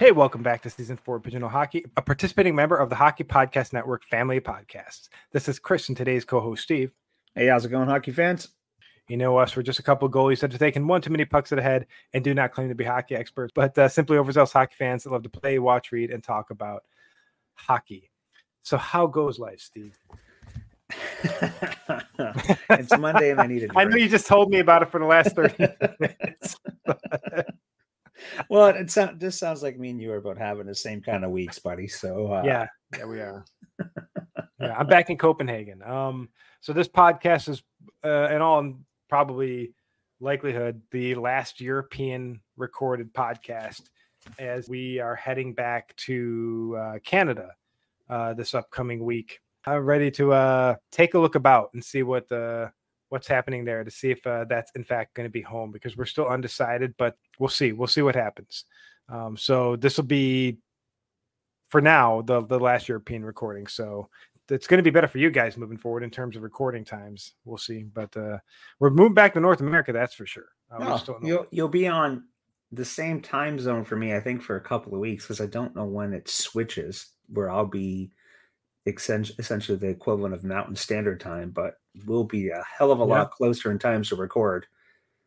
Hey, welcome back to season four of Pigeonhole Hockey, a participating member of the Hockey Podcast Network family of podcasts. This is Chris and today's co-host Steve. Hey, how's it going, hockey fans? You know us, we're just a couple of goalies that have taken one too many pucks to the head and do not claim to be hockey experts, but uh, simply overzealous hockey fans that love to play, watch, read, and talk about hockey. So, how goes life, Steve? it's Monday and I need a I know you just told me about it for the last 30 minutes. Well, it sound, this sounds like me and you are about having the same kind of weeks, buddy. So uh... yeah, yeah, we are. yeah, I'm back in Copenhagen. Um, so this podcast is, uh, in all probably likelihood, the last European recorded podcast as we are heading back to uh, Canada uh, this upcoming week. I'm ready to uh, take a look about and see what the what's happening there to see if uh, that's in fact going to be home because we're still undecided, but we'll see. We'll see what happens. Um, so this will be for now the the last European recording. So it's going to be better for you guys moving forward in terms of recording times. We'll see, but uh, we're moving back to North America. That's for sure. Uh, no, you'll you'll be on the same time zone for me. I think for a couple of weeks because I don't know when it switches where I'll be essentially the equivalent of Mountain Standard Time, but we'll be a hell of a yeah. lot closer in times to record.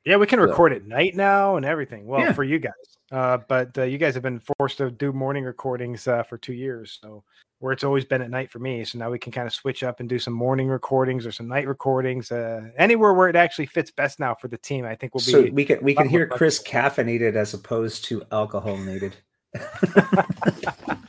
Yeah, we can so. record at night now and everything. Well, yeah. for you guys, uh, but uh, you guys have been forced to do morning recordings uh, for two years, so where it's always been at night for me. So now we can kind of switch up and do some morning recordings or some night recordings. Uh, anywhere where it actually fits best now for the team, I think we'll be. So we can we can hear Chris caffeinated as opposed to alcohol alcoholinated.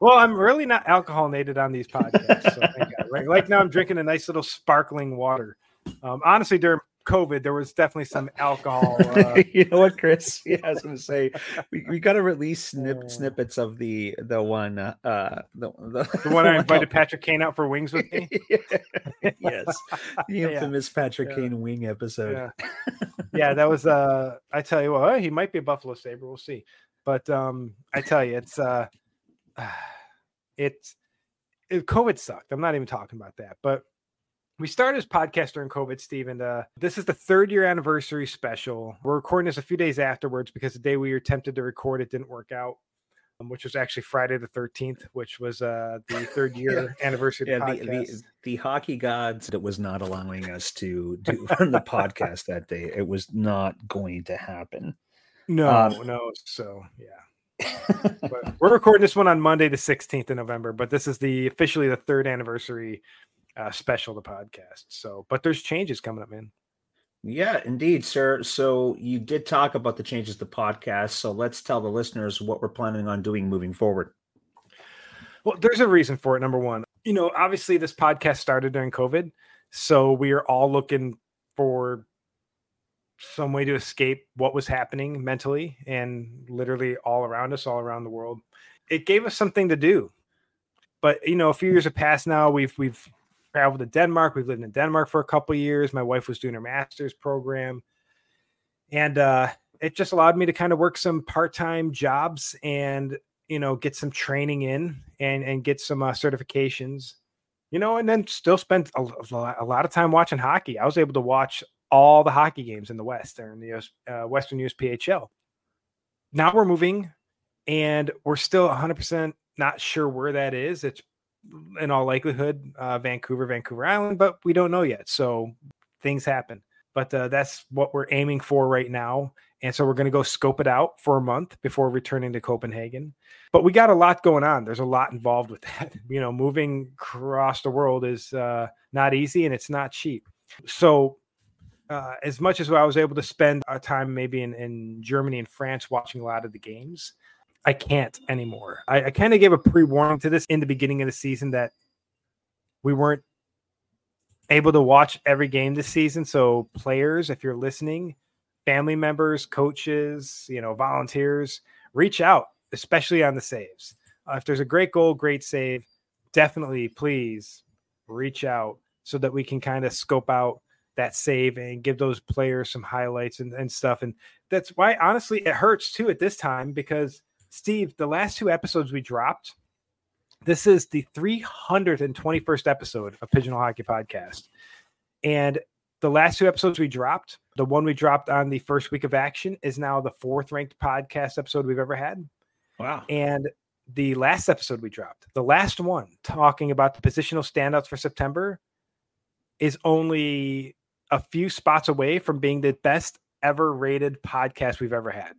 Well, I'm really not alcoholinated on these podcasts. So right? Like now, I'm drinking a nice little sparkling water. Um, honestly, during COVID, there was definitely some alcohol. Uh... you know what, Chris? Yeah, I was going to say we, we got to release snip, snippets of the the one uh, uh the, the, the one I invited Patrick Kane out for wings with me. yes, the infamous yeah. Patrick yeah. Kane wing episode. Yeah. yeah, that was. uh I tell you what, he might be a Buffalo Sabre. We'll see. But um I tell you, it's. uh it's it, COVID sucked. I'm not even talking about that, but we started this podcast during COVID, Steve, and uh, this is the third year anniversary special. We're recording this a few days afterwards because the day we attempted to record it didn't work out, um, which was actually Friday the 13th, which was uh, the third year yeah. anniversary. Yeah, the, the, the, hockey gods that was not allowing us to do the podcast that day. It was not going to happen. No, um, no. So yeah we're recording this one on Monday, the 16th of November, but this is the officially the third anniversary uh, special the podcast. So, but there's changes coming up, man. Yeah, indeed, sir. So you did talk about the changes to podcast. So let's tell the listeners what we're planning on doing moving forward. Well, there's a reason for it. Number one, you know, obviously this podcast started during COVID. So we are all looking for some way to escape what was happening mentally and literally all around us, all around the world. It gave us something to do. But you know, a few years have passed now. We've we've traveled to Denmark. We've lived in Denmark for a couple years. My wife was doing her master's program, and uh, it just allowed me to kind of work some part-time jobs and you know get some training in and and get some uh, certifications you know, and then still spent a, a, lot of time watching hockey. I was able to watch all the hockey games in the West or in the US, uh, Western USPHL. Now we're moving and we're still 100% not sure where that is. It's in all likelihood uh, Vancouver, Vancouver Island, but we don't know yet. So things happen. But uh, that's what we're aiming for right now. And so we're going to go scope it out for a month before returning to Copenhagen. But we got a lot going on. There's a lot involved with that. You know, moving across the world is uh, not easy and it's not cheap. So uh, as much as I was able to spend our time maybe in, in Germany and France watching a lot of the games, I can't anymore. I, I kind of gave a pre warning to this in the beginning of the season that we weren't able to watch every game this season. So, players, if you're listening, family members, coaches, you know, volunteers, reach out, especially on the saves. Uh, if there's a great goal, great save, definitely please reach out so that we can kind of scope out that save and give those players some highlights and, and stuff. And that's why, honestly, it hurts too at this time because, Steve, the last two episodes we dropped, this is the 321st episode of Pigeonhole Hockey Podcast. And the last two episodes we dropped, the one we dropped on the first week of action is now the fourth ranked podcast episode we've ever had. Wow. And the last episode we dropped, the last one talking about the positional standouts for September, is only a few spots away from being the best ever rated podcast we've ever had.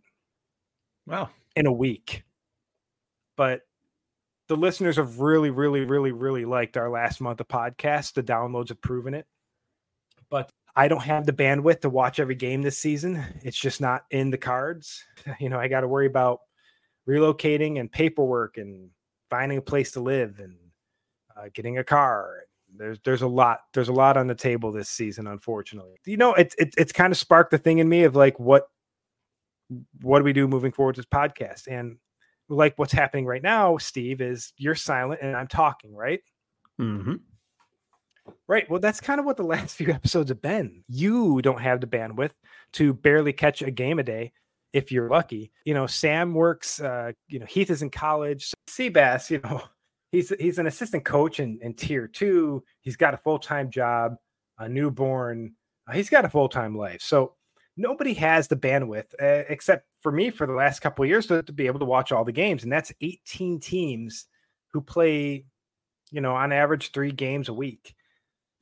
Wow. In a week. But the listeners have really, really, really, really liked our last month of podcast. The downloads have proven it. But I don't have the bandwidth to watch every game this season. It's just not in the cards. You know, I got to worry about relocating and paperwork and finding a place to live and uh, getting a car. There's there's a lot there's a lot on the table this season, unfortunately. You know, it's it, it's kind of sparked the thing in me of like what what do we do moving forward with this podcast? And like what's happening right now, Steve, is you're silent and I'm talking, right? Mm-hmm. Right. Well, that's kind of what the last few episodes have been. You don't have the bandwidth to barely catch a game a day if you're lucky. You know, Sam works, uh, you know, Heath is in college. Seabass, you know, he's he's an assistant coach in, in tier two. He's got a full-time job, a newborn. Uh, he's got a full-time life. So nobody has the bandwidth uh, except for me for the last couple years to, to be able to watch all the games. And that's 18 teams who play, you know, on average three games a week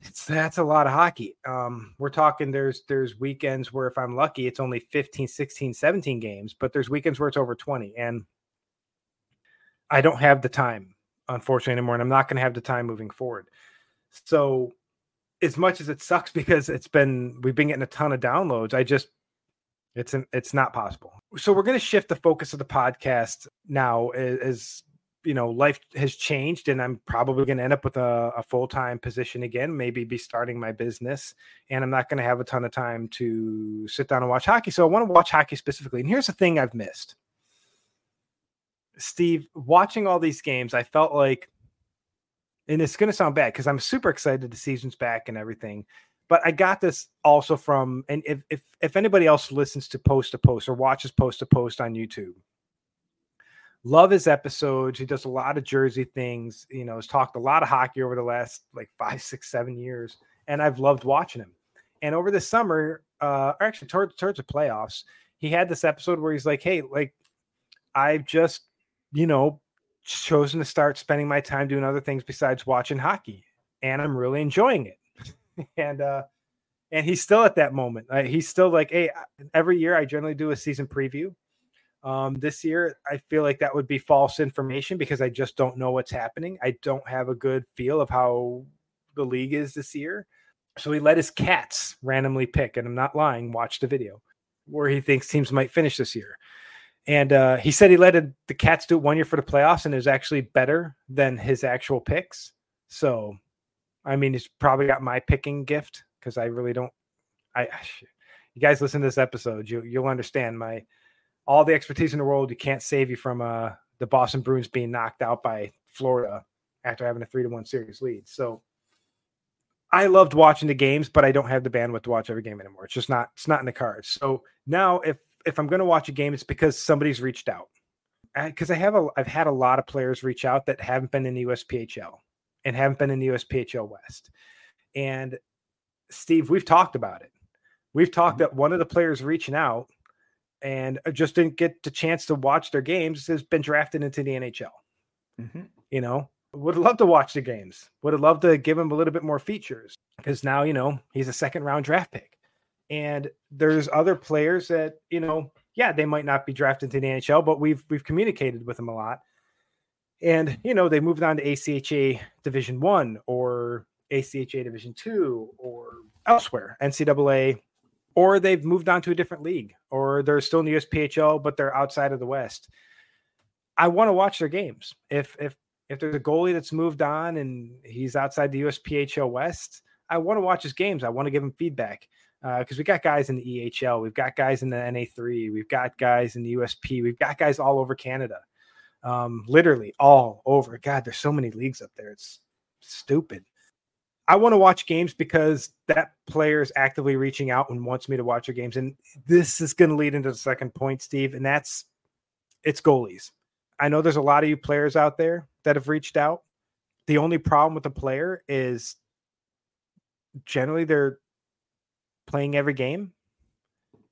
it's that's a lot of hockey. Um, we're talking there's there's weekends where if I'm lucky it's only 15, 16, 17 games, but there's weekends where it's over 20 and I don't have the time unfortunately anymore and I'm not going to have the time moving forward. So as much as it sucks because it's been we've been getting a ton of downloads, I just it's an, it's not possible. So we're going to shift the focus of the podcast now as you know life has changed and i'm probably going to end up with a, a, full-time position again maybe be starting my business and i'm not going to have a ton of time to sit down and watch hockey so i want to watch hockey specifically and here's the thing i've missed steve watching all these games i felt like and it's going to sound bad because i'm super excited the season's back and everything but i got this also from and if if, if anybody else listens to post to post or watches post to post on youtube love his episodes. He does a lot of Jersey things. You know, has talked a lot of hockey over the last like five, six, seven years, and I've loved watching him. And over the summer, uh, or actually towards towards the playoffs, he had this episode where he's like, "Hey, like, I've just, you know, chosen to start spending my time doing other things besides watching hockey, and I'm really enjoying it." and uh, and he's still at that moment. Uh, he's still like, "Hey, every year I generally do a season preview." Um, this year, I feel like that would be false information because I just don't know what's happening. I don't have a good feel of how the league is this year. So he let his cats randomly pick, and I'm not lying, watch the video where he thinks teams might finish this year. And uh, he said he let it, the cats do it one year for the playoffs, and it was actually better than his actual picks. So, I mean, he's probably got my picking gift because I really don't. I, you guys listen to this episode, you you'll understand my all the expertise in the world, you can't save you from uh, the Boston Bruins being knocked out by Florida after having a three to one series lead. So I loved watching the games, but I don't have the bandwidth to watch every game anymore. It's just not it's not in the cards. So now if if I'm going to watch a game, it's because somebody's reached out. Because I have a I've had a lot of players reach out that haven't been in the USPHL and haven't been in the USPHL West. And Steve, we've talked about it. We've talked mm-hmm. that one of the players reaching out and uh, just didn't get the chance to watch their games has been drafted into the NHL. Mm-hmm. You know, would love to watch the games. Would have loved to give him a little bit more features because now you know he's a second round draft pick, and there's other players that you know, yeah, they might not be drafted to the NHL, but we've we've communicated with them a lot, and you know they moved on to ACHA Division One or ACHA Division Two or elsewhere, NCAA or they've moved on to a different league, or they're still in the USPHL, but they're outside of the West. I want to watch their games. If if if there's a goalie that's moved on and he's outside the USPHL West, I want to watch his games. I want to give him feedback because uh, we got guys in the EHL, we've got guys in the NA3, we've got guys in the USP, we've got guys all over Canada, um, literally all over. God, there's so many leagues up there. It's stupid. I want to watch games because that player is actively reaching out and wants me to watch your games. And this is going to lead into the second point, Steve, and that's it's goalies. I know there's a lot of you players out there that have reached out. The only problem with the player is generally they're playing every game,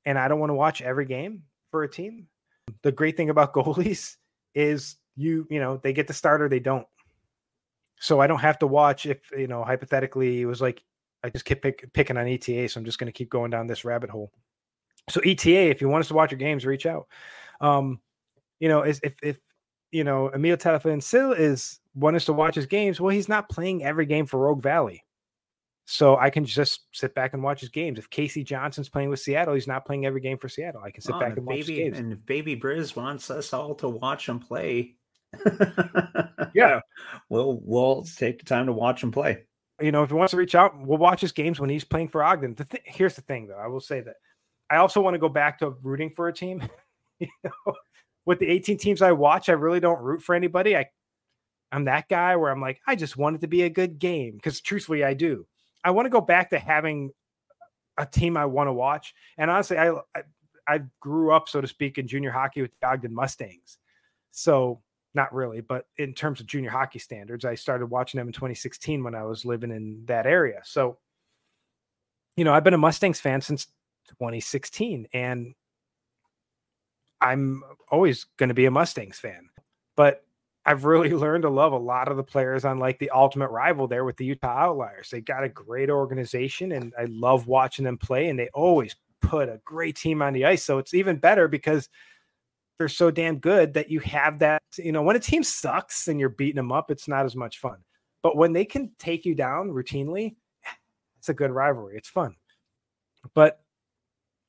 and I don't want to watch every game for a team. The great thing about goalies is you, you know, they get the starter, they don't. So I don't have to watch if, you know, hypothetically it was like I just keep pick, picking on ETA, so I'm just going to keep going down this rabbit hole. So ETA, if you want us to watch your games, reach out. Um, you know, if if you know Emil Sil is want us to watch his games, well, he's not playing every game for Rogue Valley. So I can just sit back and watch his games. If Casey Johnson's playing with Seattle, he's not playing every game for Seattle. I can sit oh, back and, watch baby, games. And Baby Briz wants us all to watch him play. yeah, we'll we'll take the time to watch him play. You know, if he wants to reach out, we'll watch his games when he's playing for Ogden. The th- here's the thing, though. I will say that I also want to go back to rooting for a team. you know, with the 18 teams I watch, I really don't root for anybody. I I'm that guy where I'm like, I just want it to be a good game because truthfully, I do. I want to go back to having a team I want to watch. And honestly, I, I, I grew up, so to speak, in junior hockey with the Ogden Mustangs. So not really, but in terms of junior hockey standards, I started watching them in 2016 when I was living in that area. So, you know, I've been a Mustangs fan since 2016, and I'm always going to be a Mustangs fan. But I've really learned to love a lot of the players on like the ultimate rival there with the Utah Outliers. They got a great organization and I love watching them play and they always put a great team on the ice. So it's even better because they're so damn good that you have that, you know, when a team sucks and you're beating them up, it's not as much fun. But when they can take you down routinely, it's a good rivalry. It's fun. But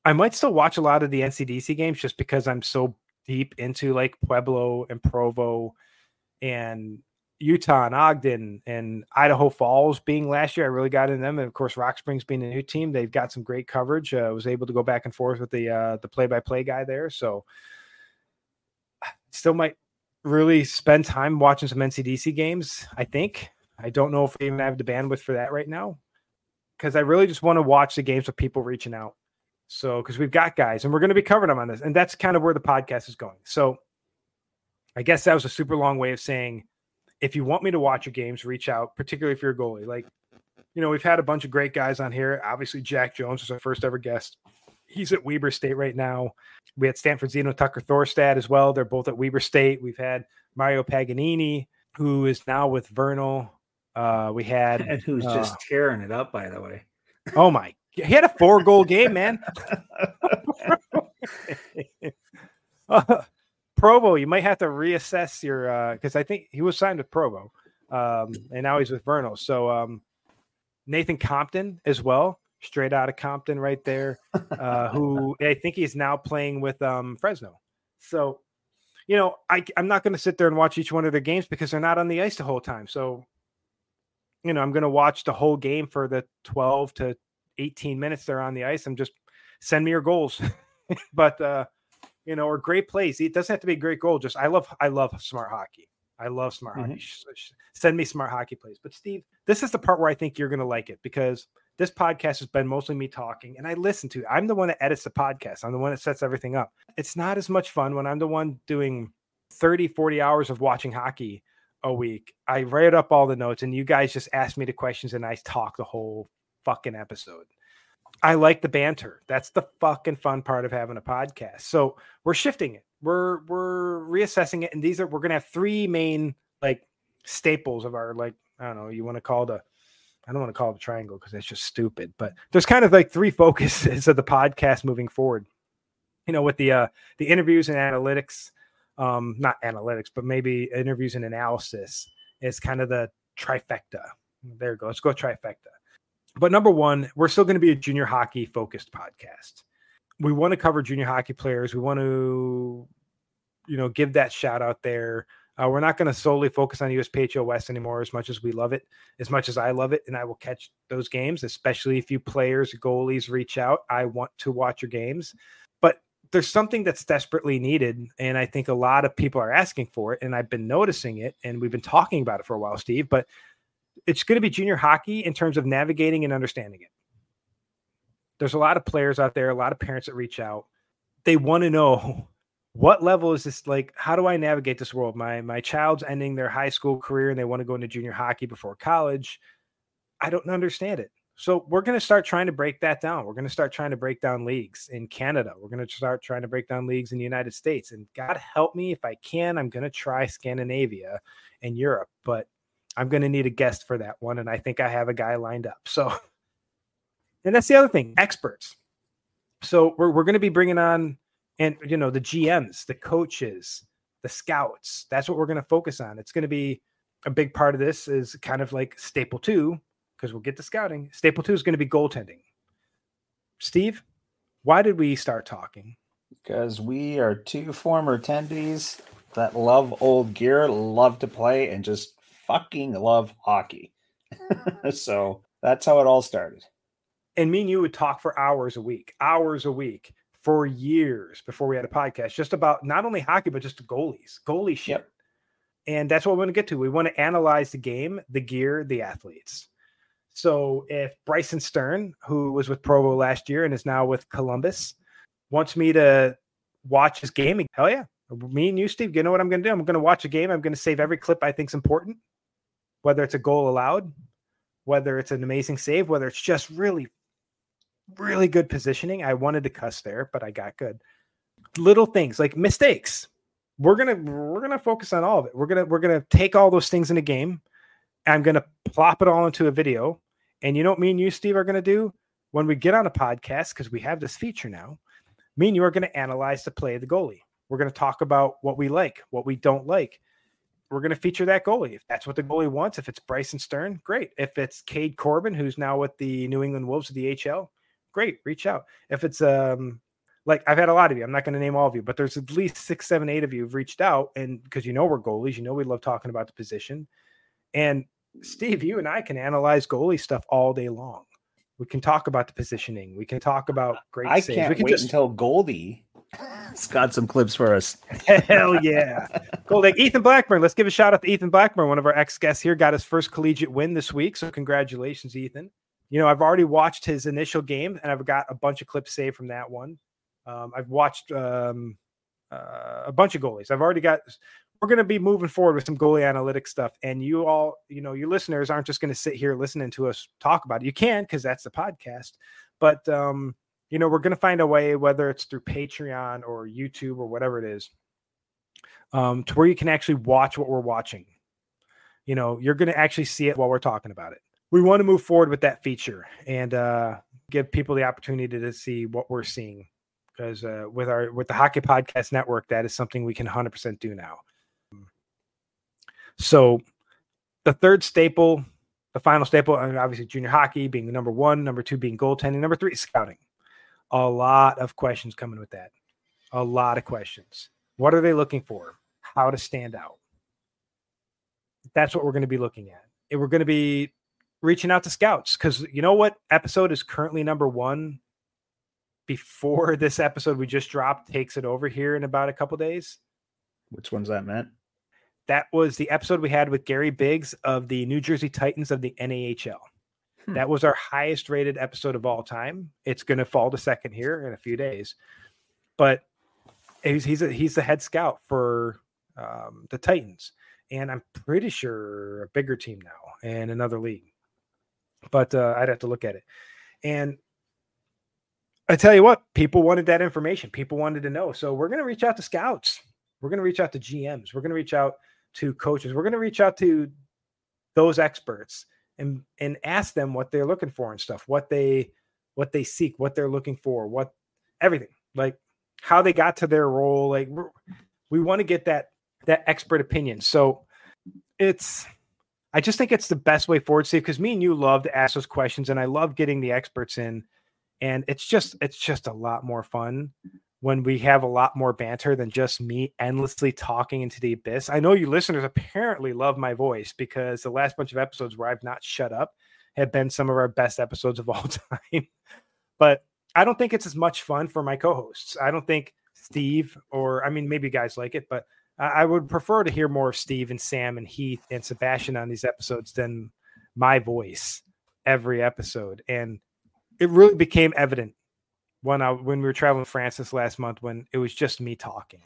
I might still watch a lot of the NCDC games just because I'm so deep into like Pueblo and Provo and Utah and Ogden and Idaho Falls being last year, I really got in them. And of course, Rock Springs being a new team, they've got some great coverage. I uh, was able to go back and forth with the uh, the play by play guy there, so still might really spend time watching some NCDC games. I think I don't know if we even have the bandwidth for that right now because I really just want to watch the games with people reaching out. So because we've got guys and we're going to be covering them on this, and that's kind of where the podcast is going. So I guess that was a super long way of saying if you want me to watch your games, reach out, particularly if you're a goalie. Like, you know, we've had a bunch of great guys on here. Obviously, Jack Jones was our first ever guest. He's at Weber State right now. We had Stanford Zeno Tucker Thorstad as well. They're both at Weber State. We've had Mario Paganini, who is now with Vernal. Uh, we had and who's uh, just tearing it up, by the way. Oh my! He had a four goal game, man. uh, Provo, you might have to reassess your uh because uh, I think he was signed with Provo, um, and now he's with Vernal. So um, Nathan Compton as well, straight out of Compton, right there. Uh, who I think he's now playing with um, Fresno. So, you know, I, I'm not going to sit there and watch each one of their games because they're not on the ice the whole time. So, you know, I'm going to watch the whole game for the 12 to 18 minutes they're on the ice. I'm just send me your goals, but. uh you know, or great plays. It doesn't have to be a great goal. Just I love I love smart hockey. I love smart mm-hmm. hockey. Send me smart hockey plays. But Steve, this is the part where I think you're going to like it because this podcast has been mostly me talking and I listen to it. I'm the one that edits the podcast. I'm the one that sets everything up. It's not as much fun when I'm the one doing 30, 40 hours of watching hockey a week. I write up all the notes and you guys just ask me the questions and I talk the whole fucking episode. I like the banter. That's the fucking fun part of having a podcast. So we're shifting it. We're we're reassessing it, and these are we're gonna have three main like staples of our like I don't know you want to call the I don't want to call it a triangle because that's just stupid. But there's kind of like three focuses of the podcast moving forward. You know, with the uh the interviews and analytics, um, not analytics, but maybe interviews and analysis is kind of the trifecta. There you go. Let's go trifecta. But number one, we're still going to be a junior hockey focused podcast. We want to cover junior hockey players. We want to, you know, give that shout out there. Uh, we're not going to solely focus on USPHL West anymore as much as we love it, as much as I love it. And I will catch those games, especially if you players, goalies reach out. I want to watch your games. But there's something that's desperately needed. And I think a lot of people are asking for it. And I've been noticing it. And we've been talking about it for a while, Steve. But it's going to be junior hockey in terms of navigating and understanding it. There's a lot of players out there, a lot of parents that reach out. They want to know what level is this like how do I navigate this world? My my child's ending their high school career and they want to go into junior hockey before college. I don't understand it. So we're going to start trying to break that down. We're going to start trying to break down leagues in Canada. We're going to start trying to break down leagues in the United States. And God help me if I can, I'm going to try Scandinavia and Europe, but I'm going to need a guest for that one. And I think I have a guy lined up. So, and that's the other thing experts. So we're, we're going to be bringing on, and you know, the GMs, the coaches, the scouts. That's what we're going to focus on. It's going to be a big part of this is kind of like staple two because we'll get to scouting. Staple two is going to be goaltending. Steve, why did we start talking? Because we are two former attendees that love old gear, love to play, and just fucking love hockey. Uh-huh. so that's how it all started. And me and you would talk for hours a week, hours a week for years before we had a podcast, just about not only hockey, but just goalies, goalie shit. Yep. And that's what we want to get to. We want to analyze the game, the gear, the athletes. So if Bryson Stern, who was with Provo last year and is now with Columbus, wants me to watch his game, hell yeah. Me and you, Steve, you know what I'm going to do? I'm going to watch a game. I'm going to save every clip I think's important, whether it's a goal allowed, whether it's an amazing save, whether it's just really, really good positioning. I wanted to cuss there, but I got good. Little things like mistakes. We're gonna we're gonna focus on all of it. We're gonna we're gonna take all those things in a game I'm to plop it all into a video. And you know what me and you, Steve, are to do when we get on a podcast, because we have this feature now. Me and you are to analyze the play of the goalie. We're to talk about what we like, what we don't like. We're going to feature that goalie. If that's what the goalie wants, if it's Bryson Stern, great. If it's Cade Corbin, who's now with the New England Wolves of the HL, great. Reach out. If it's um like I've had a lot of you, I'm not going to name all of you, but there's at least six, seven, eight of you who've reached out, and because you know we're goalies, you know we love talking about the position. And Steve, you and I can analyze goalie stuff all day long. We can talk about the positioning. We can talk about great. I saves. can't we can wait just... until Goldie got some clips for us. Hell yeah, Goldie! Ethan Blackburn. Let's give a shout out to Ethan Blackburn, one of our ex guests here. Got his first collegiate win this week, so congratulations, Ethan. You know, I've already watched his initial game, and I've got a bunch of clips saved from that one. Um, I've watched um, uh, a bunch of goalies. I've already got we're going to be moving forward with some goalie analytics stuff. And you all, you know, your listeners aren't just going to sit here listening to us talk about it. You can because that's the podcast. But, um, you know, we're going to find a way, whether it's through Patreon or YouTube or whatever it is, um, to where you can actually watch what we're watching. You know, you're going to actually see it while we're talking about it. We want to move forward with that feature and uh, give people the opportunity to see what we're seeing because uh, with our with the hockey podcast network that is something we can 100% do now so the third staple, the final staple, and obviously junior hockey being number one, number two being goaltending, number three scouting. A lot of questions coming with that. A lot of questions. What are they looking for? How to stand out. That's what we're going to be looking at. And we're going to be reaching out to scouts because you know what episode is currently number one before this episode we just dropped takes it over here in about a couple days. Which one's that, Matt? That was the episode we had with Gary Biggs of the New Jersey Titans of the NAHL. Hmm. That was our highest rated episode of all time. It's going to fall to second here in a few days, but he's he's a, he's the head scout for um, the Titans, and I'm pretty sure a bigger team now and another league. But uh, I'd have to look at it. And I tell you what, people wanted that information. People wanted to know. So we're going to reach out to scouts. We're going to reach out to GMs. We're going to reach out to coaches. We're going to reach out to those experts and and ask them what they're looking for and stuff, what they what they seek, what they're looking for, what everything, like how they got to their role. Like we want to get that that expert opinion. So it's I just think it's the best way forward, Steve, because me and you love to ask those questions, and I love getting the experts in, and it's just it's just a lot more fun when we have a lot more banter than just me endlessly talking into the abyss. I know you listeners apparently love my voice because the last bunch of episodes where I've not shut up have been some of our best episodes of all time. but I don't think it's as much fun for my co-hosts. I don't think Steve or I mean maybe you guys like it, but I would prefer to hear more of Steve and Sam and Heath and Sebastian on these episodes than my voice every episode. And it really became evident when I when we were traveling France this last month when it was just me talking.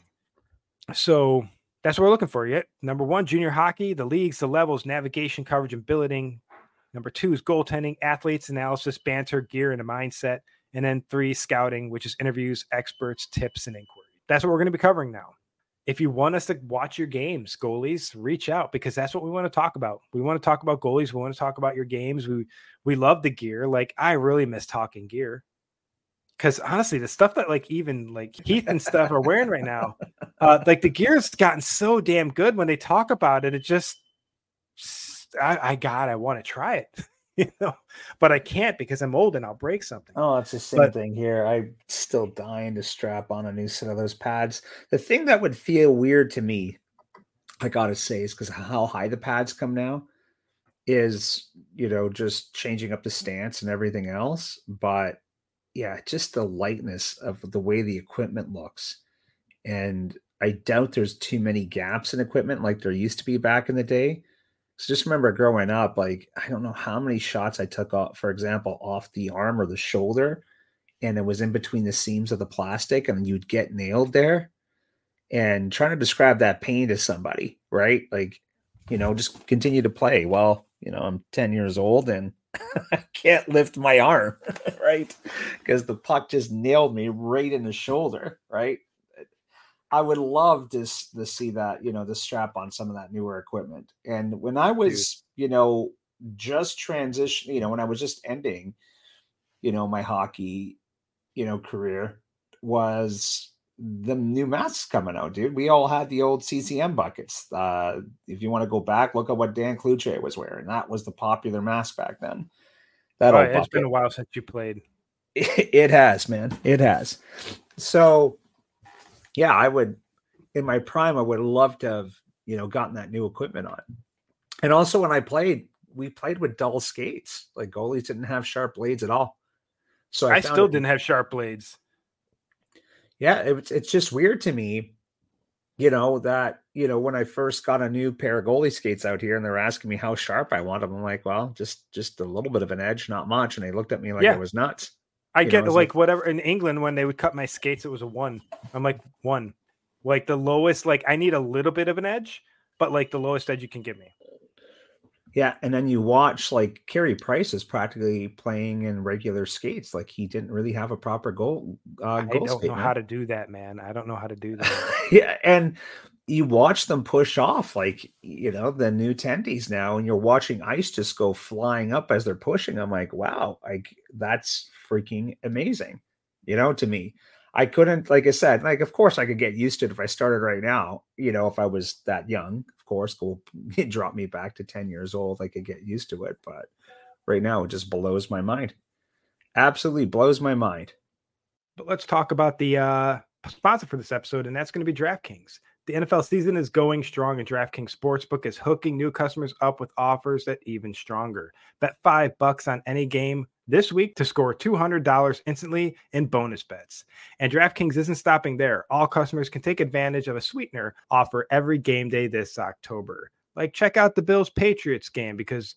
So that's what we're looking for. Yet number one, junior hockey, the leagues, the levels, navigation, coverage, and billeting. Number two is goaltending, athletes, analysis, banter, gear, and a mindset. And then three, scouting, which is interviews, experts, tips, and inquiry. That's what we're going to be covering now. If you want us to watch your games, goalies, reach out because that's what we want to talk about. We want to talk about goalies. We want to talk about your games. We we love the gear. Like I really miss talking gear because honestly, the stuff that like even like Heath and stuff are wearing right now, uh, like the gear's gotten so damn good when they talk about it. It just, I, I God, I want to try it, you know, but I can't because I'm old and I'll break something. Oh, it's the same but, thing here. I'm still dying to strap on a new set of those pads. The thing that would feel weird to me, I gotta say, is because how high the pads come now is you know just changing up the stance and everything else but yeah, just the lightness of the way the equipment looks. And I doubt there's too many gaps in equipment like there used to be back in the day. So just remember growing up, like I don't know how many shots I took off, for example, off the arm or the shoulder, and it was in between the seams of the plastic, and you'd get nailed there. And trying to describe that pain to somebody, right? Like, you know, just continue to play. Well, you know, I'm 10 years old and I can't lift my arm, right? Because the puck just nailed me right in the shoulder, right? I would love to, to see that, you know, the strap on some of that newer equipment. And when I was, Dude. you know, just transition, you know, when I was just ending, you know, my hockey, you know, career was the new masks coming out, dude. We all had the old CCM buckets. Uh, if you want to go back, look at what Dan Cloutier was wearing. That was the popular mask back then. That oh, it's been a while since you played. It, it has, man. It has. So, yeah, I would, in my prime, I would love to have, you know, gotten that new equipment on. And also, when I played, we played with dull skates. Like goalies didn't have sharp blades at all. So I, I still it, didn't have sharp blades yeah, it's it's just weird to me, you know, that you know when I first got a new pair of goalie skates out here and they're asking me how sharp I want them, I'm like, well, just just a little bit of an edge, not much, and they looked at me like yeah. I was nuts. I you get know, like, like whatever in England when they would cut my skates, it was a one. I'm like one, like the lowest. Like I need a little bit of an edge, but like the lowest edge you can give me. Yeah, and then you watch like Carey Price is practically playing in regular skates. Like he didn't really have a proper goal. Uh, goal I don't skate, know man. how to do that, man. I don't know how to do that. yeah, and you watch them push off like you know the new tendies now, and you're watching ice just go flying up as they're pushing. I'm like, wow, like that's freaking amazing. You know, to me. I couldn't, like I said, like of course I could get used to it if I started right now. You know, if I was that young, of course, go drop me back to ten years old, I could get used to it. But right now, it just blows my mind. Absolutely blows my mind. But let's talk about the uh, sponsor for this episode, and that's going to be DraftKings. The NFL season is going strong, and DraftKings Sportsbook is hooking new customers up with offers that even stronger. Bet five bucks on any game this week to score $200 instantly in bonus bets. And DraftKings isn't stopping there. All customers can take advantage of a sweetener offer every game day this October. Like, check out the Bills Patriots game because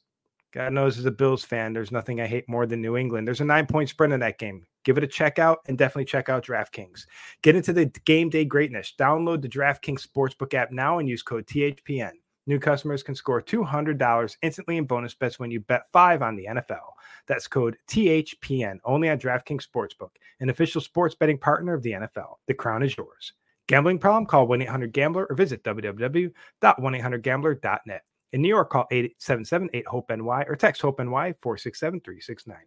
God knows, as a Bills fan, there's nothing I hate more than New England. There's a nine point spread in that game. Give it a check out and definitely check out DraftKings. Get into the game day greatness. Download the DraftKings Sportsbook app now and use code THPN. New customers can score $200 instantly in bonus bets when you bet five on the NFL. That's code THPN only on DraftKings Sportsbook, an official sports betting partner of the NFL. The crown is yours. Gambling problem? Call 1 800 Gambler or visit www.1800Gambler.net. In New York, call 877 8 HOPE NY or text HOPE NY 467 369.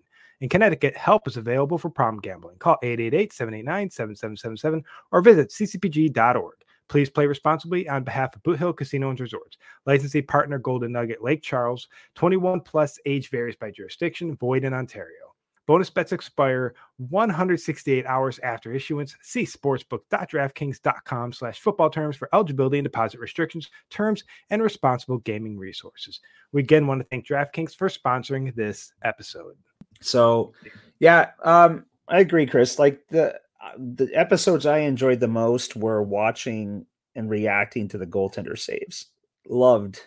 In Connecticut, help is available for problem gambling. Call 888 789 7777 or visit ccpg.org. Please play responsibly on behalf of Boot Hill Casino and Resorts. Licensee partner Golden Nugget Lake Charles. 21 plus age varies by jurisdiction. Void in Ontario. Bonus bets expire 168 hours after issuance. See sportsbook.draftkings.com slash football terms for eligibility and deposit restrictions, terms, and responsible gaming resources. We again want to thank DraftKings for sponsoring this episode. So, yeah, um, I agree, Chris. Like the the episodes I enjoyed the most were watching and reacting to the goaltender saves. Loved,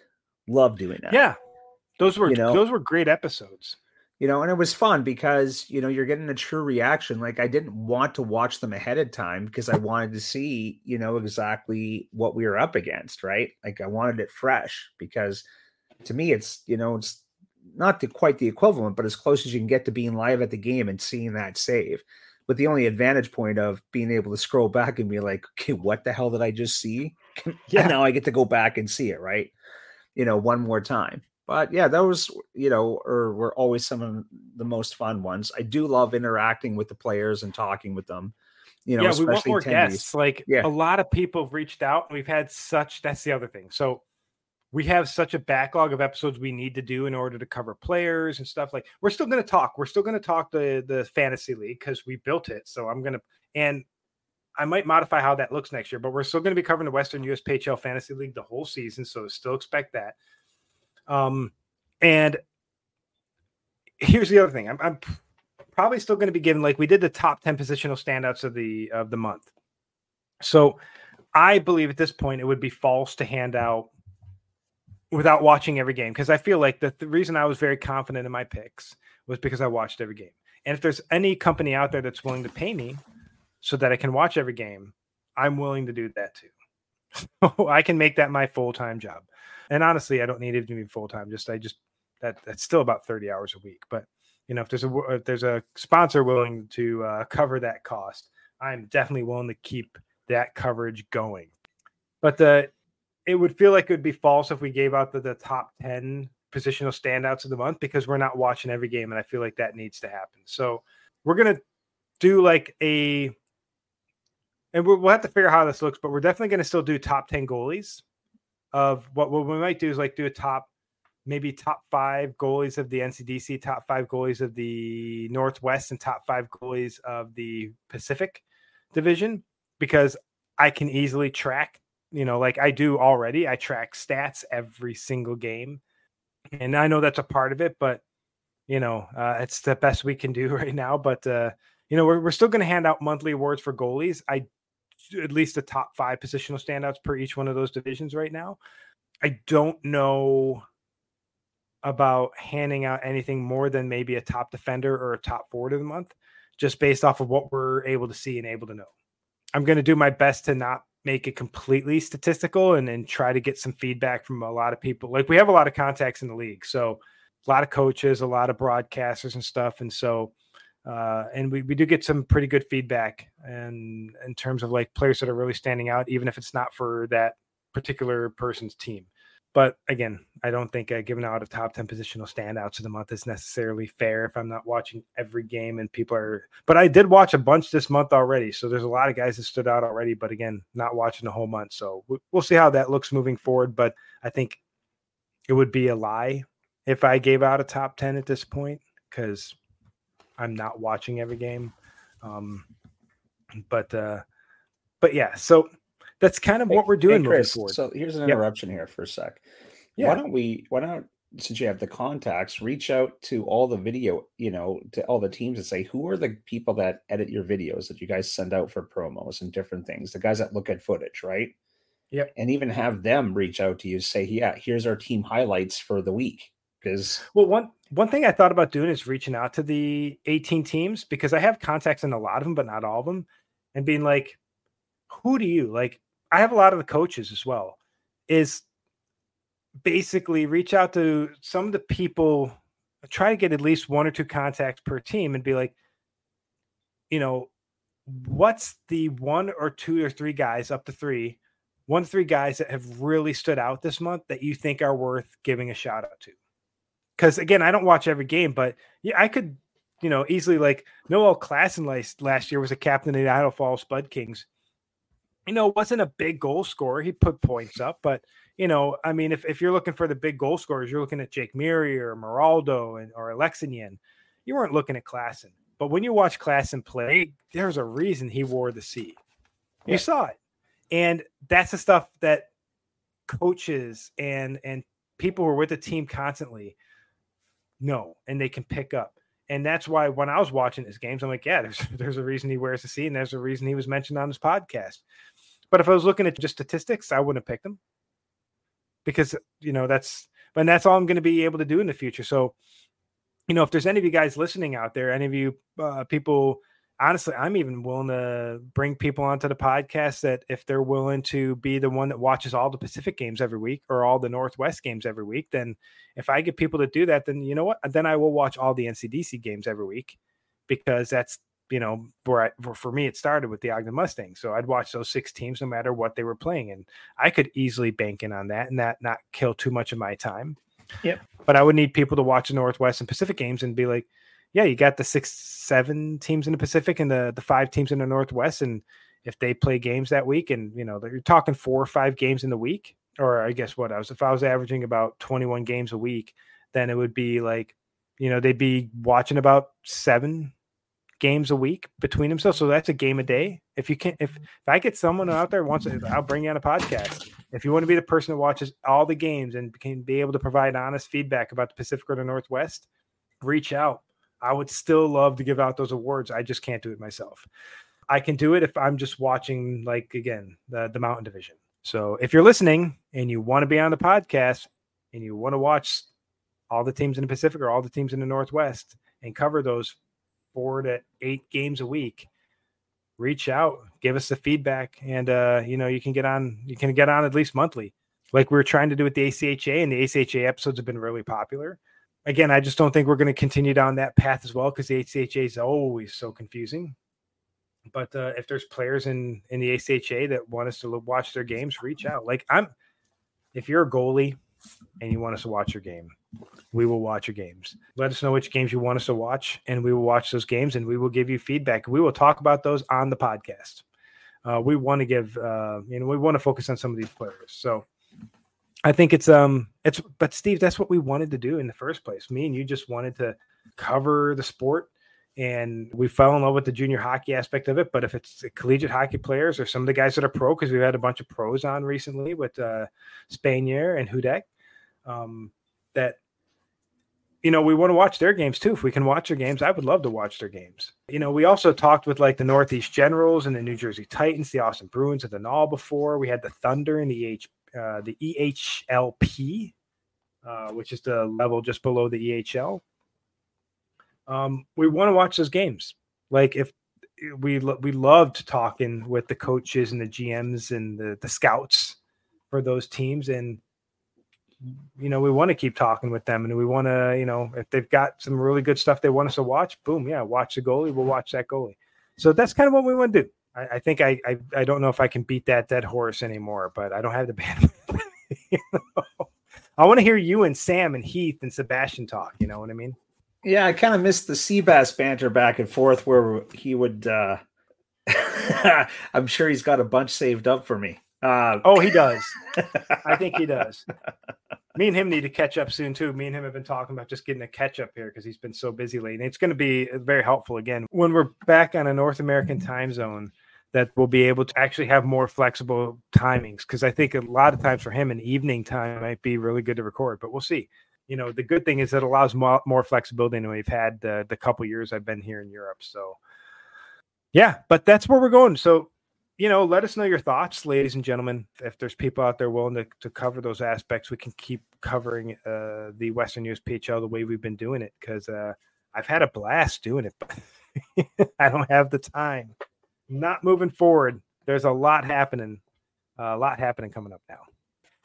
loved doing that. Yeah, those were you know? those were great episodes. You know, and it was fun because you know you're getting a true reaction. Like I didn't want to watch them ahead of time because I wanted to see you know exactly what we were up against, right? Like I wanted it fresh because to me it's you know it's not the, quite the equivalent, but as close as you can get to being live at the game and seeing that save. With the only advantage point of being able to scroll back and be like, okay, what the hell did I just see? Yeah. and now I get to go back and see it, right? You know, one more time. But yeah, those, you know, are were always some of the most fun ones. I do love interacting with the players and talking with them. You know, yeah, we want more attendees. guests. Like yeah. a lot of people have reached out. And we've had such that's the other thing. So we have such a backlog of episodes we need to do in order to cover players and stuff like we're still going to talk we're still going to talk the the fantasy league because we built it so i'm going to and i might modify how that looks next year but we're still going to be covering the western usphl fantasy league the whole season so still expect that. Um and here's the other thing i'm, I'm probably still going to be given like we did the top 10 positional standouts of the of the month. So i believe at this point it would be false to hand out without watching every game because I feel like the, the reason I was very confident in my picks was because I watched every game. And if there's any company out there that's willing to pay me so that I can watch every game, I'm willing to do that too. So I can make that my full time job. And honestly, I don't need it to be full time. Just I just that that's still about 30 hours a week. But you know, if there's a if there's a sponsor willing to uh, cover that cost, I'm definitely willing to keep that coverage going. But the it would feel like it would be false if we gave out the, the top 10 positional standouts of the month because we're not watching every game and i feel like that needs to happen. So we're gonna do like a and we'll have to figure out how this looks but we're definitely gonna still do top 10 goalies of what, what we might do is like do a top maybe top five goalies of the ncdc top five goalies of the northwest and top five goalies of the pacific division because i can easily track you know, like I do already. I track stats every single game, and I know that's a part of it, but you know, uh, it's the best we can do right now. But uh, you know, we're we're still going to hand out monthly awards for goalies. I at least the top five positional standouts per each one of those divisions right now. I don't know about handing out anything more than maybe a top defender or a top forward of the month, just based off of what we're able to see and able to know. I'm going to do my best to not make it completely statistical and then try to get some feedback from a lot of people. Like we have a lot of contacts in the league, so a lot of coaches, a lot of broadcasters and stuff, and so uh, and we, we do get some pretty good feedback and in terms of like players that are really standing out, even if it's not for that particular person's team. But again, I don't think uh, giving out a top 10 positional standouts of the month is necessarily fair if I'm not watching every game and people are. But I did watch a bunch this month already. So there's a lot of guys that stood out already. But again, not watching the whole month. So we'll see how that looks moving forward. But I think it would be a lie if I gave out a top 10 at this point because I'm not watching every game. Um, but, uh, but yeah, so that's kind of hey, what we're doing hey Chris. So here's an interruption yep. here for a sec. Yeah. Why don't we? Why don't since you have the contacts, reach out to all the video, you know, to all the teams and say who are the people that edit your videos that you guys send out for promos and different things. The guys that look at footage, right? Yep. And even have them reach out to you, say, yeah, here's our team highlights for the week. Because well, one one thing I thought about doing is reaching out to the 18 teams because I have contacts in a lot of them, but not all of them, and being like, who do you like? I have a lot of the coaches as well, is basically reach out to some of the people, try to get at least one or two contacts per team and be like, you know, what's the one or two or three guys up to three, one to three guys that have really stood out this month that you think are worth giving a shout out to? Because again, I don't watch every game, but yeah, I could, you know, easily like Noel Klassen last, year was a captain of the Idaho Falls Spud Kings you know, wasn't a big goal scorer. He put points up, but you know, I mean, if, if you're looking for the big goal scorers, you're looking at Jake Murray or Maraldo and or Alexinian. You weren't looking at Klassen. But when you watch Klassen play, there's a reason he wore the C. You yeah. saw it. And that's the stuff that coaches and and people who are with the team constantly know and they can pick up. And that's why when I was watching his games, I'm like, yeah, there's there's a reason he wears the C, and there's a reason he was mentioned on this podcast. But if I was looking at just statistics, I wouldn't have picked him because you know that's and that's all I'm going to be able to do in the future. So, you know, if there's any of you guys listening out there, any of you uh, people honestly, I'm even willing to bring people onto the podcast that if they're willing to be the one that watches all the Pacific games every week or all the Northwest games every week, then if I get people to do that, then you know what? Then I will watch all the NCDC games every week because that's you know where I, for me it started with the Ogden Mustangs. So I'd watch those six teams no matter what they were playing, and I could easily bank in on that and that not kill too much of my time. Yep. But I would need people to watch the Northwest and Pacific games and be like, yeah, you got the six, seven teams in the Pacific and the the five teams in the Northwest, and if they play games that week, and you know you're talking four or five games in the week, or I guess what I was if I was averaging about 21 games a week, then it would be like, you know, they'd be watching about seven games a week between themselves. So that's a game a day. If you can, if if I get someone out there wants, to, I'll bring you on a podcast. If you want to be the person that watches all the games and can be able to provide honest feedback about the Pacific or the Northwest, reach out. I would still love to give out those awards. I just can't do it myself. I can do it if I'm just watching, like again, the the Mountain Division. So if you're listening and you want to be on the podcast and you want to watch all the teams in the Pacific or all the teams in the Northwest and cover those four to eight games a week, reach out, give us the feedback, and uh, you know you can get on. You can get on at least monthly, like we are trying to do with the ACHA, and the ACHA episodes have been really popular again, I just don't think we're going to continue down that path as well because the ACHA is always so confusing. But uh, if there's players in in the ACHA that want us to watch their games, reach out. Like I'm, if you're a goalie and you want us to watch your game, we will watch your games. Let us know which games you want us to watch, and we will watch those games, and we will give you feedback. We will talk about those on the podcast. Uh, we want to give, uh, you know, we want to focus on some of these players. So I think it's um it's but Steve, that's what we wanted to do in the first place. Me and you just wanted to cover the sport and we fell in love with the junior hockey aspect of it. But if it's collegiate hockey players or some of the guys that are pro, because we've had a bunch of pros on recently with uh Spanier and Hudek, um, that you know, we want to watch their games too. If we can watch their games, I would love to watch their games. You know, we also talked with like the Northeast Generals and the New Jersey Titans, the Austin Bruins, and the Null before. We had the Thunder and the H uh, the EHLP, uh, which is the level just below the EHL. Um, we want to watch those games. Like if we we loved talking with the coaches and the GMs and the, the scouts for those teams, and you know we want to keep talking with them, and we want to you know if they've got some really good stuff they want us to watch, boom, yeah, watch the goalie. We'll watch that goalie. So that's kind of what we want to do. I, I think I, I, I don't know if I can beat that dead horse anymore, but I don't have the bandwidth. you know? I want to hear you and Sam and Heath and Sebastian talk. You know what I mean? Yeah, I kind of missed the Seabass banter back and forth where he would. uh I'm sure he's got a bunch saved up for me. Uh, oh, he does. I think he does. Me and him need to catch up soon too. Me and him have been talking about just getting a catch up here because he's been so busy lately. And it's going to be very helpful again when we're back on a North American time zone that we'll be able to actually have more flexible timings because I think a lot of times for him an evening time might be really good to record, but we'll see. You know, the good thing is it allows more, more flexibility than we've had the, the couple years I've been here in Europe. So, yeah, but that's where we're going. So, you know, let us know your thoughts, ladies and gentlemen. If there's people out there willing to, to cover those aspects, we can keep covering uh, the Western USPHL the way we've been doing it because uh, I've had a blast doing it, but I don't have the time not moving forward. There's a lot happening, uh, a lot happening coming up now.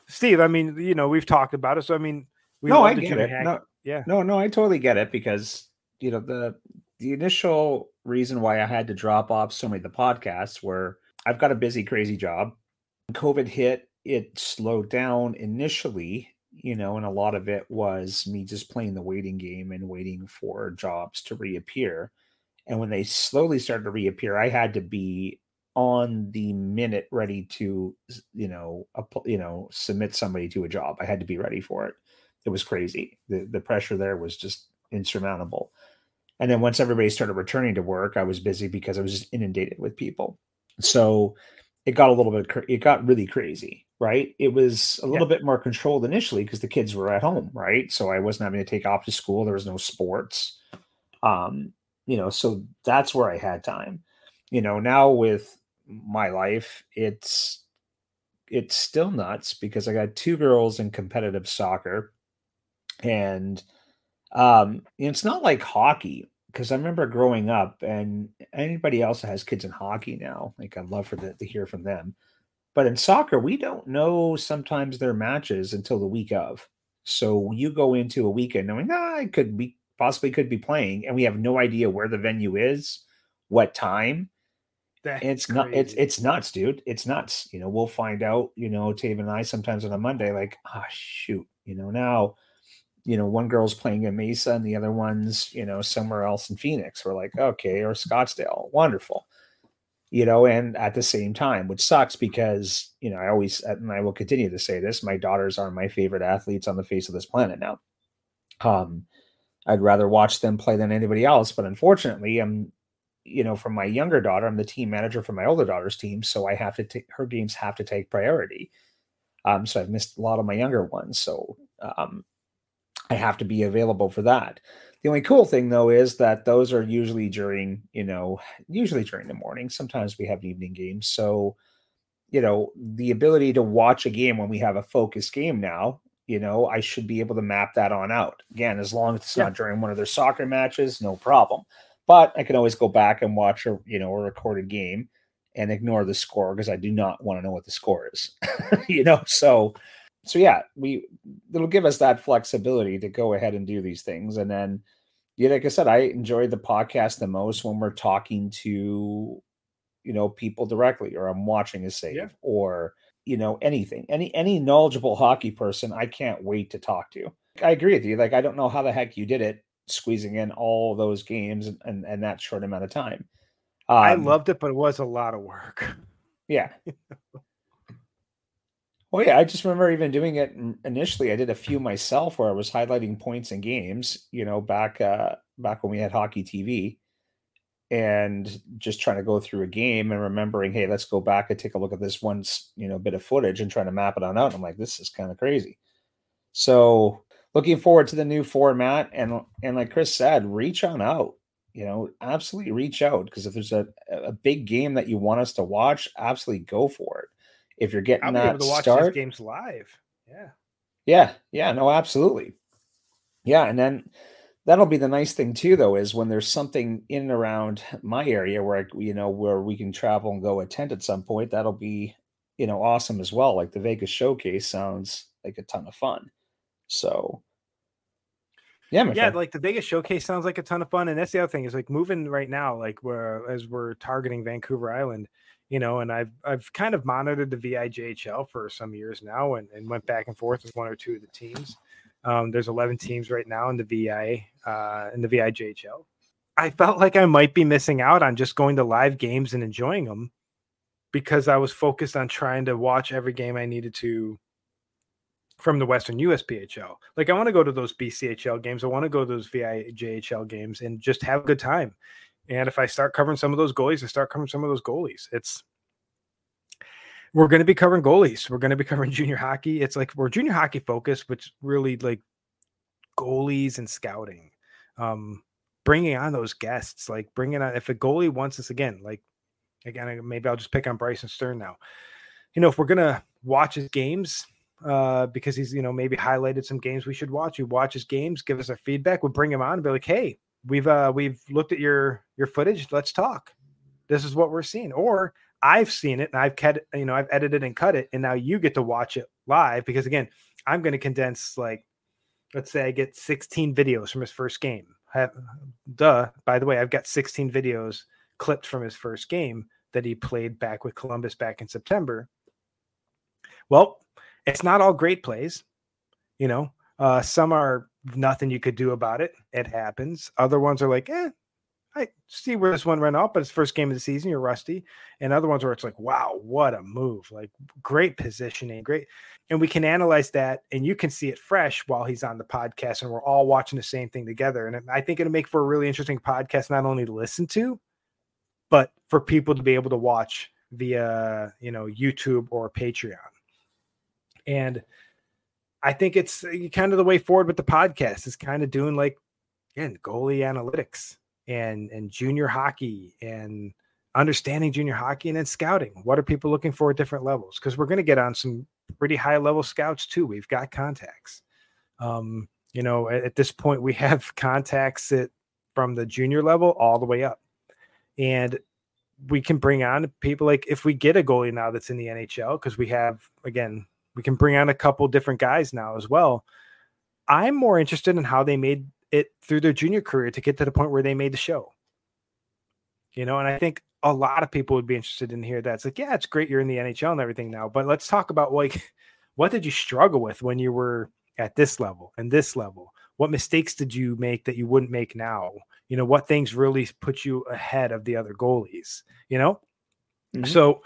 Steve, I mean, you know, we've talked about it. So, I mean, we no, I get it. No, yeah, no, no, I totally get it because you know the the initial reason why I had to drop off so many of the podcasts were I've got a busy, crazy job. COVID hit, it slowed down initially, you know, and a lot of it was me just playing the waiting game and waiting for jobs to reappear. And when they slowly started to reappear, I had to be on the minute ready to, you know, you know, submit somebody to a job. I had to be ready for it. It was crazy. The the pressure there was just insurmountable. And then once everybody started returning to work, I was busy because I was just inundated with people. So it got a little bit it got really crazy right? It was a little yeah. bit more controlled initially because the kids were at home right? So i wasn't having to take off to school there was no sports. Um you know so that's where i had time. You know now with my life it's it's still nuts because i got two girls in competitive soccer and um it's not like hockey because I remember growing up, and anybody else that has kids in hockey now, like I'd love for the, to hear from them. But in soccer, we don't know sometimes their matches until the week of. So you go into a weekend knowing, ah, I could be possibly could be playing, and we have no idea where the venue is, what time. That's it's crazy. not it's it's nuts, dude. It's nuts. You know, we'll find out, you know, Tave and I sometimes on a Monday, like, ah, oh, shoot, you know, now, you know, one girl's playing in Mesa and the other one's, you know, somewhere else in Phoenix. We're like, okay, or Scottsdale. Wonderful you know, and at the same time, which sucks because, you know, I always, and I will continue to say this, my daughters are my favorite athletes on the face of this planet now. Um, I'd rather watch them play than anybody else, but unfortunately, I'm, you know, from my younger daughter, I'm the team manager for my older daughter's team, so I have to take her games have to take priority. Um, so I've missed a lot of my younger ones, so um, I have to be available for that. The only cool thing though is that those are usually during, you know, usually during the morning. Sometimes we have evening games. So, you know, the ability to watch a game when we have a focused game now, you know, I should be able to map that on out. Again, as long as it's yeah. not during one of their soccer matches, no problem. But I can always go back and watch a, you know, a recorded game and ignore the score because I do not want to know what the score is. you know, so so yeah, we it'll give us that flexibility to go ahead and do these things. And then, yeah, like I said, I enjoy the podcast the most when we're talking to, you know, people directly, or I'm watching a save, yeah. or you know, anything, any any knowledgeable hockey person. I can't wait to talk to. I agree with you. Like, I don't know how the heck you did it, squeezing in all those games and and, and that short amount of time. Um, I loved it, but it was a lot of work. Yeah. Well, yeah, I just remember even doing it initially. I did a few myself where I was highlighting points in games, you know, back uh back when we had hockey TV and just trying to go through a game and remembering, hey, let's go back and take a look at this one, you know, bit of footage and trying to map it on out. I'm like, this is kind of crazy. So looking forward to the new format and and like Chris said, reach on out. You know, absolutely reach out because if there's a, a big game that you want us to watch, absolutely go for it if you're getting I'll that be able to watch start, these games live. Yeah. Yeah. Yeah. No, absolutely. Yeah. And then that'll be the nice thing too, though, is when there's something in and around my area where, you know, where we can travel and go attend at some point, that'll be, you know, awesome as well. Like the Vegas showcase sounds like a ton of fun. So, yeah, yeah, friend. like the Vegas showcase sounds like a ton of fun, and that's the other thing is like moving right now, like where as we're targeting Vancouver Island, you know, and I've I've kind of monitored the VIJHL for some years now, and, and went back and forth with one or two of the teams. Um, there's 11 teams right now in the VI uh, in the VIJHL. I felt like I might be missing out on just going to live games and enjoying them because I was focused on trying to watch every game I needed to from the Western USPHL. Like I want to go to those BCHL games. I want to go to those VIJHL games and just have a good time. And if I start covering some of those goalies, I start covering some of those goalies. It's we're going to be covering goalies. We're going to be covering junior hockey. It's like we're junior hockey focused, which really like goalies and scouting. Um, bringing on those guests, like bringing on if a goalie wants us again, like again, maybe I'll just pick on Bryson Stern now. You know, if we're gonna watch his games, uh, because he's you know maybe highlighted some games we should watch. We watch his games, give us our feedback. We'll bring him on and be like, hey, we've uh we've looked at your your footage let's talk. This is what we're seeing or i've seen it and i've cut you know i've edited and cut it and now you get to watch it live because again i'm going to condense like let's say i get 16 videos from his first game. Have, duh by the way i've got 16 videos clipped from his first game that he played back with columbus back in september. Well it's not all great plays you know uh, some are nothing you could do about it. It happens. Other ones are like, eh, I see where this one ran off, but it's first game of the season. You're rusty. And other ones where it's like, wow, what a move! Like great positioning, great. And we can analyze that, and you can see it fresh while he's on the podcast, and we're all watching the same thing together. And I think it'll make for a really interesting podcast, not only to listen to, but for people to be able to watch via you know YouTube or Patreon. And I think it's uh, kind of the way forward with the podcast is kind of doing like again goalie analytics and and junior hockey and understanding junior hockey and then scouting. What are people looking for at different levels? Because we're going to get on some pretty high level scouts too. We've got contacts. Um, you know, at, at, this point, we have contacts at from the junior level all the way up. And we can bring on people like if we get a goalie now that's in the NHL, because we have, again, we can bring on a couple different guys now as well. I'm more interested in how they made it through their junior career to get to the point where they made the show. You know, and I think a lot of people would be interested in hear that. It's like, yeah, it's great you're in the NHL and everything now, but let's talk about like what did you struggle with when you were at this level and this level? What mistakes did you make that you wouldn't make now? You know, what things really put you ahead of the other goalies, you know? Mm-hmm. So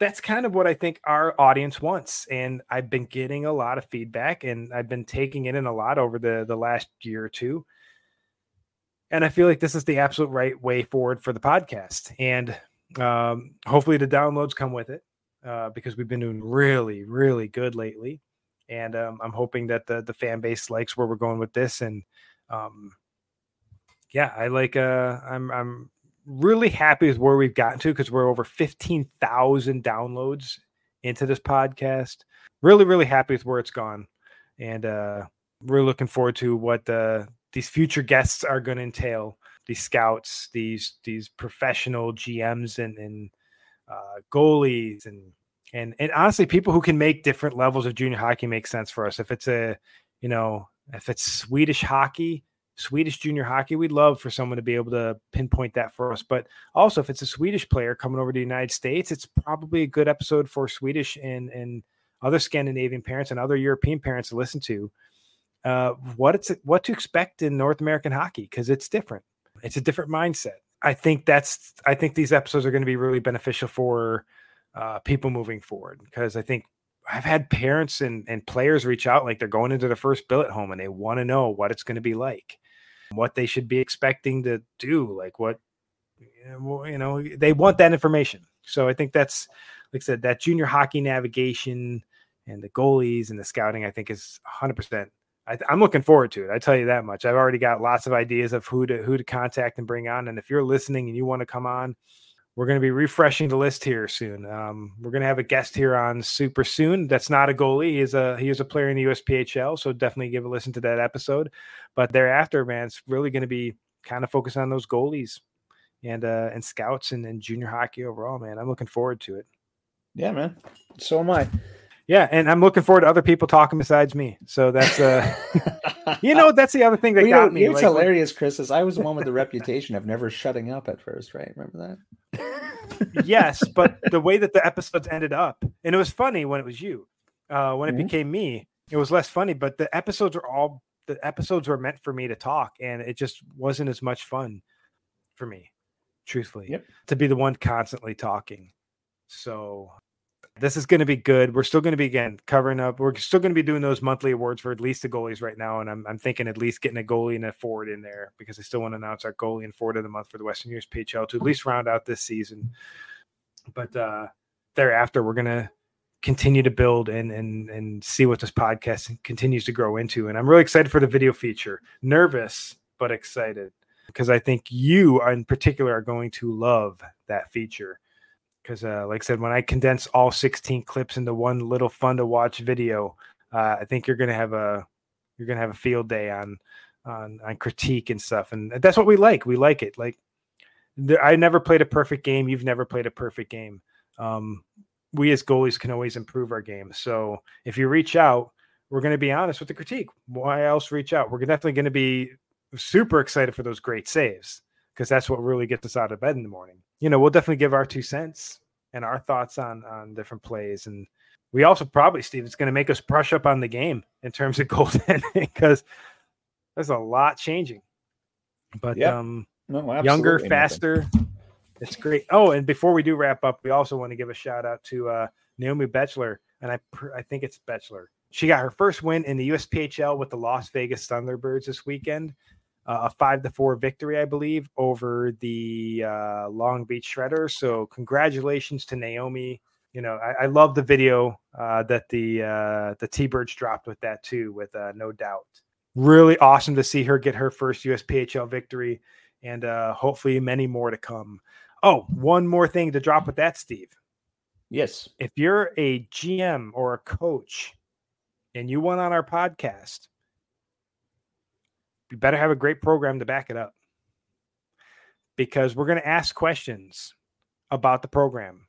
that's kind of what I think our audience wants. And I've been getting a lot of feedback and I've been taking it in a lot over the the last year or two. And I feel like this is the absolute right way forward for the podcast. And um, hopefully the downloads come with it uh, because we've been doing really, really good lately. And um, I'm hoping that the the fan base likes where we're going with this. And um, yeah, I like. Uh, I'm I'm really happy with where we've gotten to because we're over 15,000 downloads into this podcast. Really, really happy with where it's gone. And uh, we're looking forward to what the, these future guests are going to entail. These scouts, these these professional GMs and, and uh, goalies and and and honestly, people who can make different levels of junior hockey make sense for us. If it's a you know if it's Swedish hockey, Swedish junior hockey, we'd love for someone to be able to pinpoint that for us. But also, if it's a Swedish player coming over to the United States, it's probably a good episode for Swedish and and other Scandinavian parents and other European parents to listen to. Uh, what it's what to expect in North American hockey because it's different. It's a different mindset. I think that's I think these episodes are going to be really beneficial for uh, people moving forward because I think I've had parents and, and players reach out like they're going into their first billet home and they want to know what it's going to be like what they should be expecting to do, like what you know, they want that information. So I think that's like I said, that junior hockey navigation and the goalies and the scouting, I think is 100. percent I'm looking forward to it. I tell you that much. I've already got lots of ideas of who to who to contact and bring on. And if you're listening and you want to come on, we're going to be refreshing the list here soon. Um, we're going to have a guest here on super soon. That's not a goalie. He is a he is a player in the USPHL, so definitely give a listen to that episode. But thereafter, man, it's really going to be kind of focused on those goalies and uh, and scouts and, and junior hockey overall. Man, I'm looking forward to it. Yeah, man. So am I. Yeah, and I'm looking forward to other people talking besides me. So that's uh you know, that's the other thing that well, got know, me. It's like, hilarious, Chris, is I was the one with the reputation of never shutting up at first, right? Remember that? yes, but the way that the episodes ended up, and it was funny when it was you. Uh when it mm-hmm. became me, it was less funny, but the episodes are all the episodes were meant for me to talk, and it just wasn't as much fun for me, truthfully, yep. to be the one constantly talking. So this is going to be good. We're still going to be again covering up. We're still going to be doing those monthly awards for at least the goalies right now, and I'm I'm thinking at least getting a goalie and a forward in there because I still want to announce our goalie and forward of the month for the Western USPHL to at least round out this season. But uh thereafter, we're gonna continue to build and and and see what this podcast continues to grow into. And I'm really excited for the video feature. Nervous but excited because I think you in particular are going to love that feature because uh, like i said when i condense all 16 clips into one little fun to watch video uh, i think you're gonna have a you're gonna have a field day on on on critique and stuff and that's what we like we like it like the, i never played a perfect game you've never played a perfect game um, we as goalies can always improve our game so if you reach out we're going to be honest with the critique why else reach out? We're definitely going to be super excited for those great saves because that's what really gets us out of bed in the morning you know, we'll definitely give our two cents and our thoughts on on different plays. And we also probably, Steve, it's going to make us brush up on the game in terms of goaltending because there's a lot changing. But yep. um, no, younger, faster. It's great. Oh, and before we do wrap up, we also want to give a shout out to uh, Naomi Betchler, and I I think it's Betchler. She got her first win in the USPHL with the Las Vegas Thunderbirds this weekend a five to four victory, I believe, over the uh, Long Beach Shredder. So congratulations to Naomi. You know, I, I love the video uh, that the uh, the T Birds dropped with that too, with uh, no doubt. Really awesome to see her get her first USPHL victory, and uh, hopefully many more to come. Oh, one more thing to drop with that, Steve. Yes. If you're a GM or a coach and you went on our podcast you better have a great program to back it up. because we're going to ask questions about the program.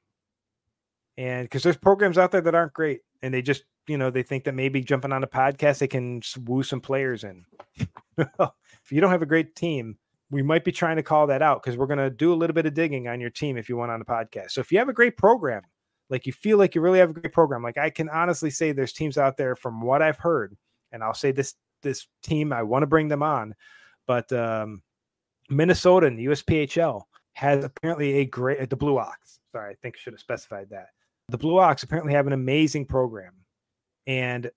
And because there's programs out there that aren't great and they just, you know, they think that maybe jumping on a podcast, they can woo some players in. if you don't have a great team, we might be trying to call that out because we're going to do a little bit of digging on your team if you want on the podcast. So if you have a great program, like you feel like you really have a great program, like I can honestly say there's teams out there from what I've heard, and I'll say this this team I want to bring them on, but um, Minnesota and the USPHL has apparently a great the Blue Ox. Sorry, I think I should have specified that. The Blue Ox apparently have an amazing program, and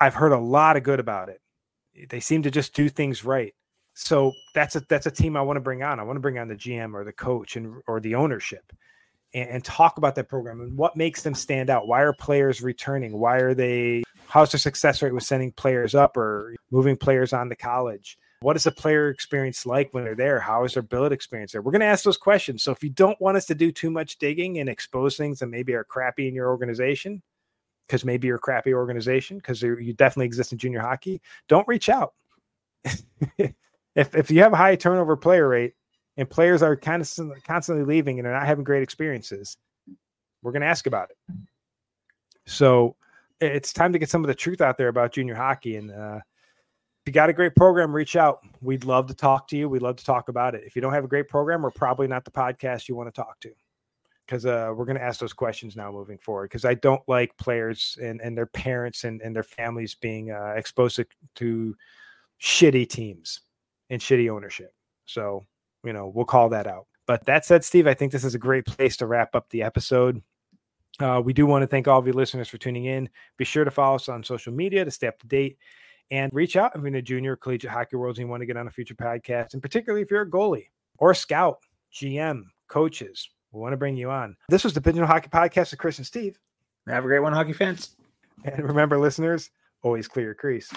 I've heard a lot of good about it. They seem to just do things right. So that's a that's a team I want to bring on. I want to bring on the GM or the coach and or the ownership and, and talk about that program and what makes them stand out. Why are players returning? Why are they how's their success rate with sending players up or moving players on to college? What is the player experience like when they're there? How is their billet experience there? We're going to ask those questions. So if you don't want us to do too much digging and expose things that maybe are crappy in your organization, because maybe you're a crappy organization, because you definitely exist in junior hockey, don't reach out. if if you have a high turnover player rate and players are of constantly leaving and they're not having great experiences, we're going to ask about it. So it's time to get some of the truth out there about junior hockey. And uh, if you got a great program, reach out. We'd love to talk to you. We'd love to talk about it. If you don't have a great program, we're probably not the podcast you want to talk to because uh, we're going to ask those questions now moving forward. Because I don't like players and, and their parents and, and their families being uh, exposed to, to shitty teams and shitty ownership. So, you know, we'll call that out. But that said, Steve, I think this is a great place to wrap up the episode. Uh, we do want to thank all of you listeners for tuning in. Be sure to follow us on social media to stay up to date and reach out if you're in a junior collegiate hockey world and you want to get on a future podcast. And particularly if you're a goalie or a scout, GM, coaches, we want to bring you on. This was the Pigeon Hockey Podcast with Chris and Steve. Have a great one, hockey fans. And remember, listeners, always clear your crease.